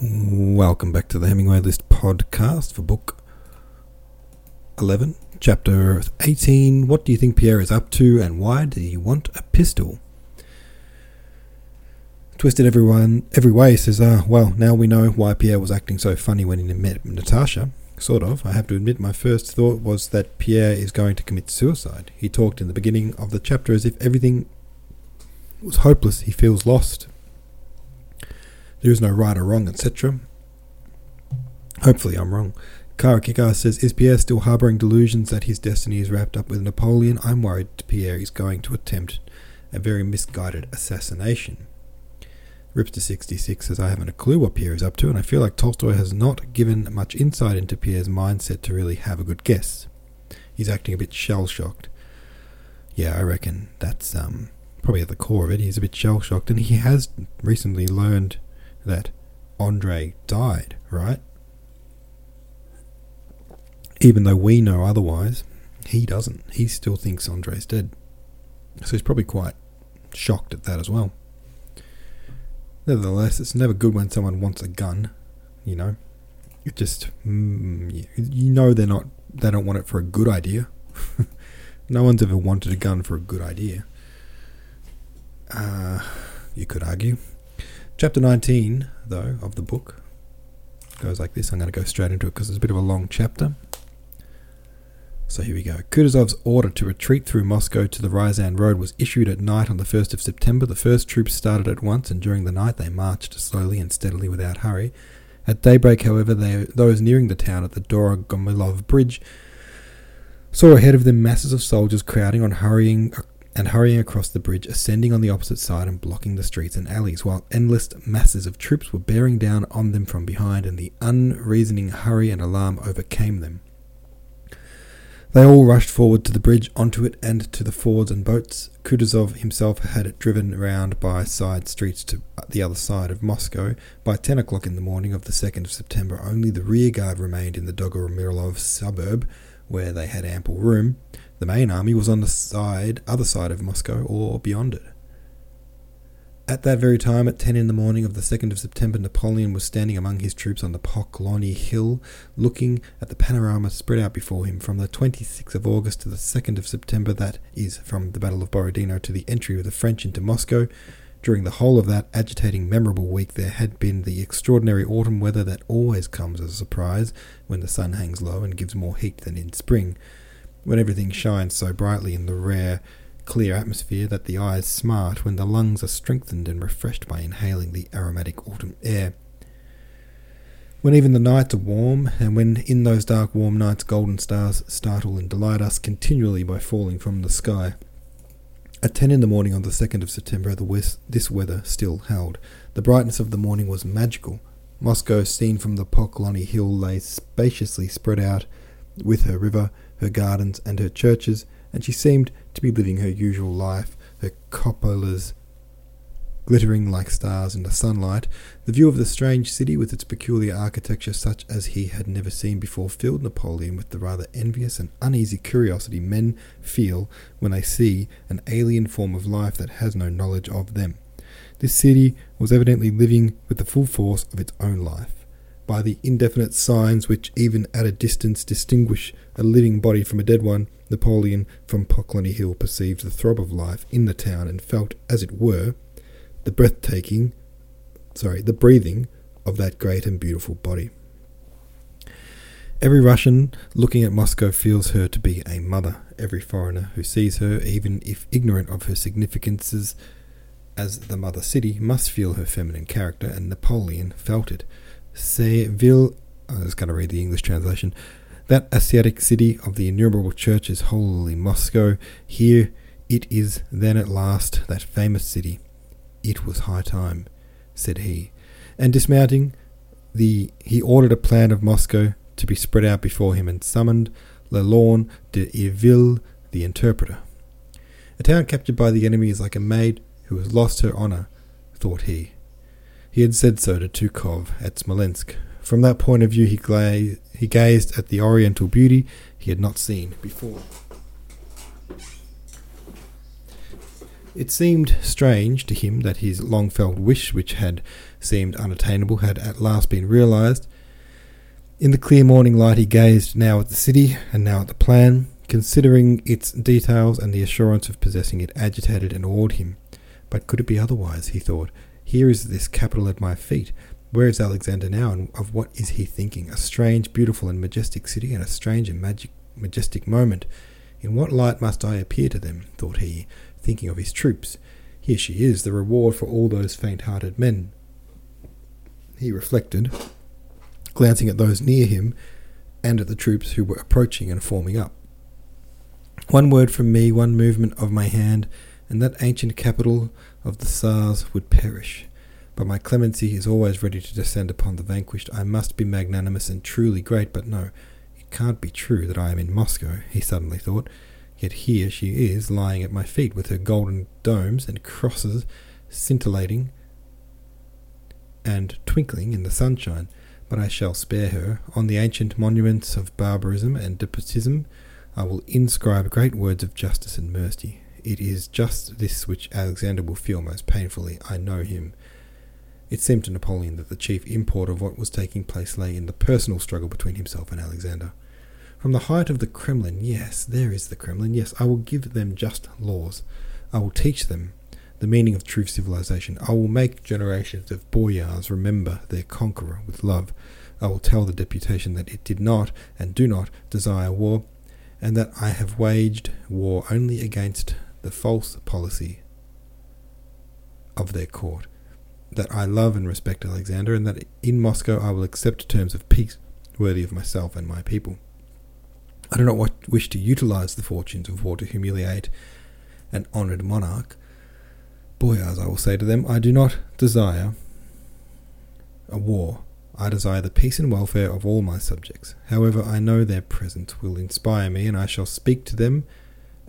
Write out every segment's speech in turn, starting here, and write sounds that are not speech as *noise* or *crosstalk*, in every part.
Welcome back to the Hemingway List podcast for book 11, chapter 18. What do you think Pierre is up to and why does he want a pistol? Twisted everyone every way says, ah, well, now we know why Pierre was acting so funny when he met Natasha. Sort of. I have to admit, my first thought was that Pierre is going to commit suicide. He talked in the beginning of the chapter as if everything was hopeless. He feels lost. There is no right or wrong, etc. Hopefully, I'm wrong. Kara Kikar says, Is Pierre still harbouring delusions that his destiny is wrapped up with Napoleon? I'm worried Pierre is going to attempt a very misguided assassination. Ripster66 says, I haven't a clue what Pierre is up to, and I feel like Tolstoy has not given much insight into Pierre's mindset to really have a good guess. He's acting a bit shell shocked. Yeah, I reckon that's um, probably at the core of it. He's a bit shell shocked, and he has recently learned that Andre died, right? Even though we know otherwise, he doesn't. He still thinks Andre's dead. So he's probably quite shocked at that as well. Nevertheless, it's never good when someone wants a gun, you know. It just, mm, you know, they're not, they don't want it for a good idea. *laughs* no one's ever wanted a gun for a good idea. Uh, you could argue. Chapter 19, though, of the book goes like this. I'm going to go straight into it because it's a bit of a long chapter. So here we go. Kutuzov's order to retreat through Moscow to the Ryazan Road was issued at night on the 1st of September. The first troops started at once, and during the night they marched slowly and steadily without hurry. At daybreak, however, they, those nearing the town at the Dorogomilov Bridge saw ahead of them masses of soldiers crowding on hurrying and hurrying across the bridge, ascending on the opposite side and blocking the streets and alleys, while endless masses of troops were bearing down on them from behind, and the unreasoning hurry and alarm overcame them. They all rushed forward to the bridge, onto it, and to the fords and boats. Kutuzov himself had it driven round by side streets to the other side of Moscow. By ten o'clock in the morning of the 2nd of September, only the rear guard remained in the Dorogomilov suburb, where they had ample room. The main army was on the side, other side of Moscow or beyond it. At that very time, at 10 in the morning of the 2nd of September, Napoleon was standing among his troops on the Poklony Hill, looking at the panorama spread out before him from the 26th of August to the 2nd of September, that is, from the Battle of Borodino to the entry of the French into Moscow. During the whole of that agitating, memorable week, there had been the extraordinary autumn weather that always comes as a surprise when the sun hangs low and gives more heat than in spring when everything shines so brightly in the rare, clear atmosphere that the eyes smart when the lungs are strengthened and refreshed by inhaling the aromatic autumn air. When even the nights are warm, and when in those dark warm nights golden stars startle and delight us continually by falling from the sky. At ten in the morning on the second of September, the west, this weather still held. The brightness of the morning was magical. Moscow, seen from the Poklony Hill, lay spaciously spread out, with her river her gardens, and her churches, and she seemed to be living her usual life, her cupolas glittering like stars in the sunlight. The view of the strange city, with its peculiar architecture such as he had never seen before, filled Napoleon with the rather envious and uneasy curiosity men feel when they see an alien form of life that has no knowledge of them. This city was evidently living with the full force of its own life by the indefinite signs which, even at a distance, distinguish a living body from a dead one, Napoleon from Poklony Hill perceived the throb of life in the town and felt, as it were, the breathtaking, sorry, the breathing of that great and beautiful body. Every Russian looking at Moscow feels her to be a mother. Every foreigner who sees her, even if ignorant of her significances as the mother city, must feel her feminine character, and Napoleon felt it. Seville, oh, I was going to read the English translation. That Asiatic city of the innumerable churches, holy Moscow, here it is then at last, that famous city. It was high time, said he. And dismounting, the he ordered a plan of Moscow to be spread out before him and summoned Lelorgne de Iville, the interpreter. A town captured by the enemy is like a maid who has lost her honour, thought he. He had said so to Tuchkov at Smolensk. From that point of view, he, gla- he gazed at the oriental beauty he had not seen before. It seemed strange to him that his long felt wish, which had seemed unattainable had at last been realized. In the clear morning light, he gazed now at the city and now at the plan. Considering its details and the assurance of possessing it agitated and awed him. But could it be otherwise? he thought. Here is this capital at my feet. Where is Alexander now, and of what is he thinking? A strange, beautiful, and majestic city, and a strange and magic, majestic moment. In what light must I appear to them? thought he, thinking of his troops. Here she is, the reward for all those faint hearted men. He reflected, glancing at those near him and at the troops who were approaching and forming up. One word from me, one movement of my hand, and that ancient capital of the Tsars would perish. But my clemency is always ready to descend upon the vanquished. I must be magnanimous and truly great, but no, it can't be true that I am in Moscow, he suddenly thought. Yet here she is, lying at my feet, with her golden domes and crosses scintillating and twinkling in the sunshine. But I shall spare her. On the ancient monuments of barbarism and despotism, I will inscribe great words of justice and mercy. It is just this which Alexander will feel most painfully. I know him. It seemed to Napoleon that the chief import of what was taking place lay in the personal struggle between himself and Alexander. From the height of the Kremlin, yes, there is the Kremlin, yes, I will give them just laws. I will teach them the meaning of true civilization. I will make generations of boyars remember their conqueror with love. I will tell the deputation that it did not and do not desire war, and that I have waged war only against the false policy of their court. That I love and respect Alexander, and that in Moscow I will accept terms of peace worthy of myself and my people. I do not wish to utilize the fortunes of war to humiliate an honoured monarch. Boyars, I will say to them, I do not desire a war. I desire the peace and welfare of all my subjects. However, I know their presence will inspire me, and I shall speak to them,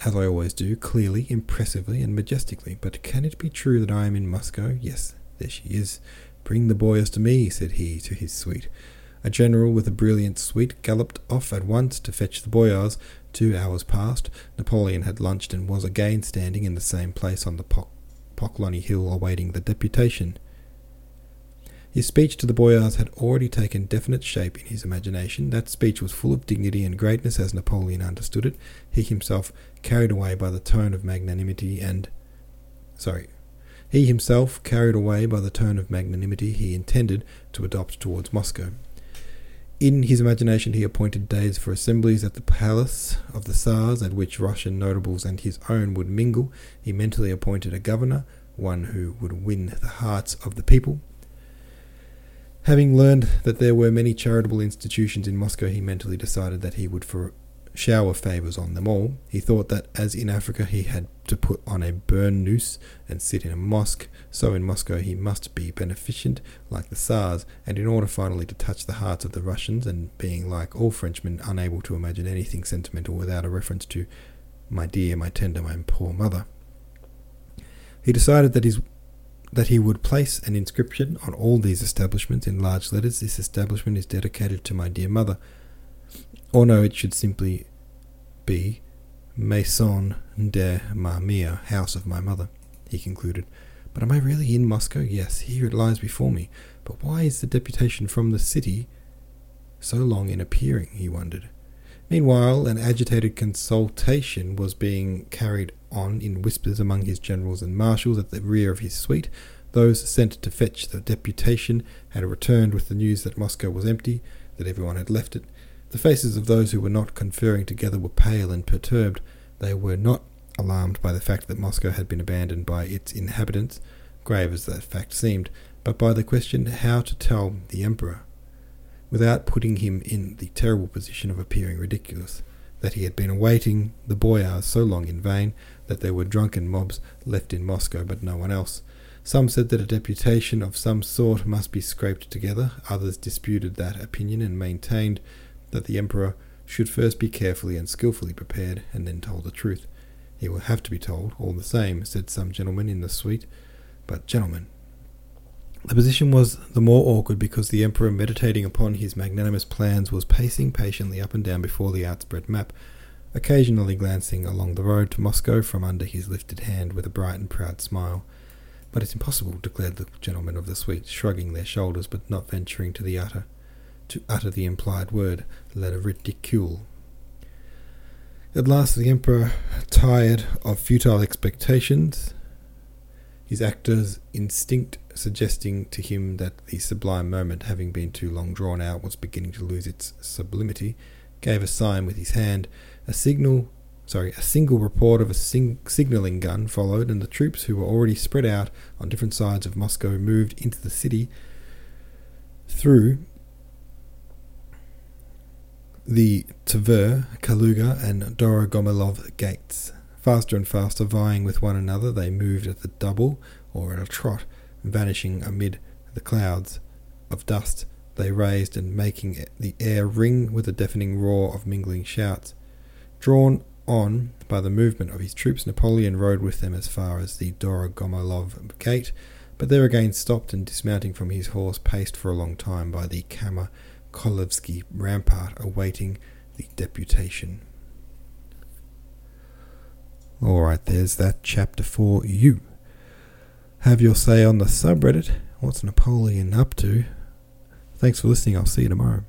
as I always do, clearly, impressively, and majestically. But can it be true that I am in Moscow? Yes, there she is. Bring the boyars to me, said he to his suite. A general with a brilliant suite galloped off at once to fetch the boyars. Two hours passed. Napoleon had lunched and was again standing in the same place on the Poklony Hill awaiting the deputation. His speech to the boyars had already taken definite shape in his imagination. That speech was full of dignity and greatness as Napoleon understood it. He himself, carried away by the tone of magnanimity and. Sorry. He himself, carried away by the tone of magnanimity he intended to adopt towards Moscow. In his imagination, he appointed days for assemblies at the palace of the Tsars, at which Russian notables and his own would mingle. He mentally appointed a governor, one who would win the hearts of the people. Having learned that there were many charitable institutions in Moscow, he mentally decided that he would for shower favours on them all. He thought that as in Africa he had to put on a burnous and sit in a mosque, so in Moscow he must be beneficent like the Tsars, and in order finally to touch the hearts of the Russians, and being like all Frenchmen unable to imagine anything sentimental without a reference to my dear, my tender, my poor mother. He decided that his that he would place an inscription on all these establishments in large letters. This establishment is dedicated to my dear mother. Or no, it should simply be Maison de ma mère, house of my mother, he concluded. But am I really in Moscow? Yes, here it lies before me. But why is the deputation from the city so long in appearing? he wondered. Meanwhile, an agitated consultation was being carried on in whispers among his generals and marshals at the rear of his suite. Those sent to fetch the deputation had returned with the news that Moscow was empty, that everyone had left it, the faces of those who were not conferring together were pale and perturbed. They were not alarmed by the fact that Moscow had been abandoned by its inhabitants, grave as that fact seemed, but by the question how to tell the Emperor, without putting him in the terrible position of appearing ridiculous, that he had been awaiting the boyars so long in vain, that there were drunken mobs left in Moscow but no one else. Some said that a deputation of some sort must be scraped together, others disputed that opinion and maintained that the Emperor should first be carefully and skilfully prepared and then told the truth. He will have to be told, all the same, said some gentlemen in the suite. But, gentlemen, the position was the more awkward because the Emperor, meditating upon his magnanimous plans, was pacing patiently up and down before the outspread map, occasionally glancing along the road to Moscow from under his lifted hand with a bright and proud smile. But it's impossible, declared the gentlemen of the suite, shrugging their shoulders, but not venturing to the utter to utter the implied word, la ridicule. At last the emperor, tired of futile expectations, his actor's instinct suggesting to him that the sublime moment, having been too long drawn out, was beginning to lose its sublimity, gave a sign with his hand. A signal, sorry, a single report of a sing- signaling gun followed, and the troops, who were already spread out on different sides of Moscow, moved into the city through the Tver, Kaluga, and Dorogomilov gates. Faster and faster, vying with one another, they moved at the double or at a trot, vanishing amid the clouds of dust they raised and making the air ring with a deafening roar of mingling shouts. Drawn on by the movement of his troops, Napoleon rode with them as far as the Dorogomilov gate, but there again stopped and dismounting from his horse paced for a long time by the Kama Kolevsky rampart awaiting the deputation. Alright, there's that chapter for you. Have your say on the subreddit. What's Napoleon up to? Thanks for listening. I'll see you tomorrow.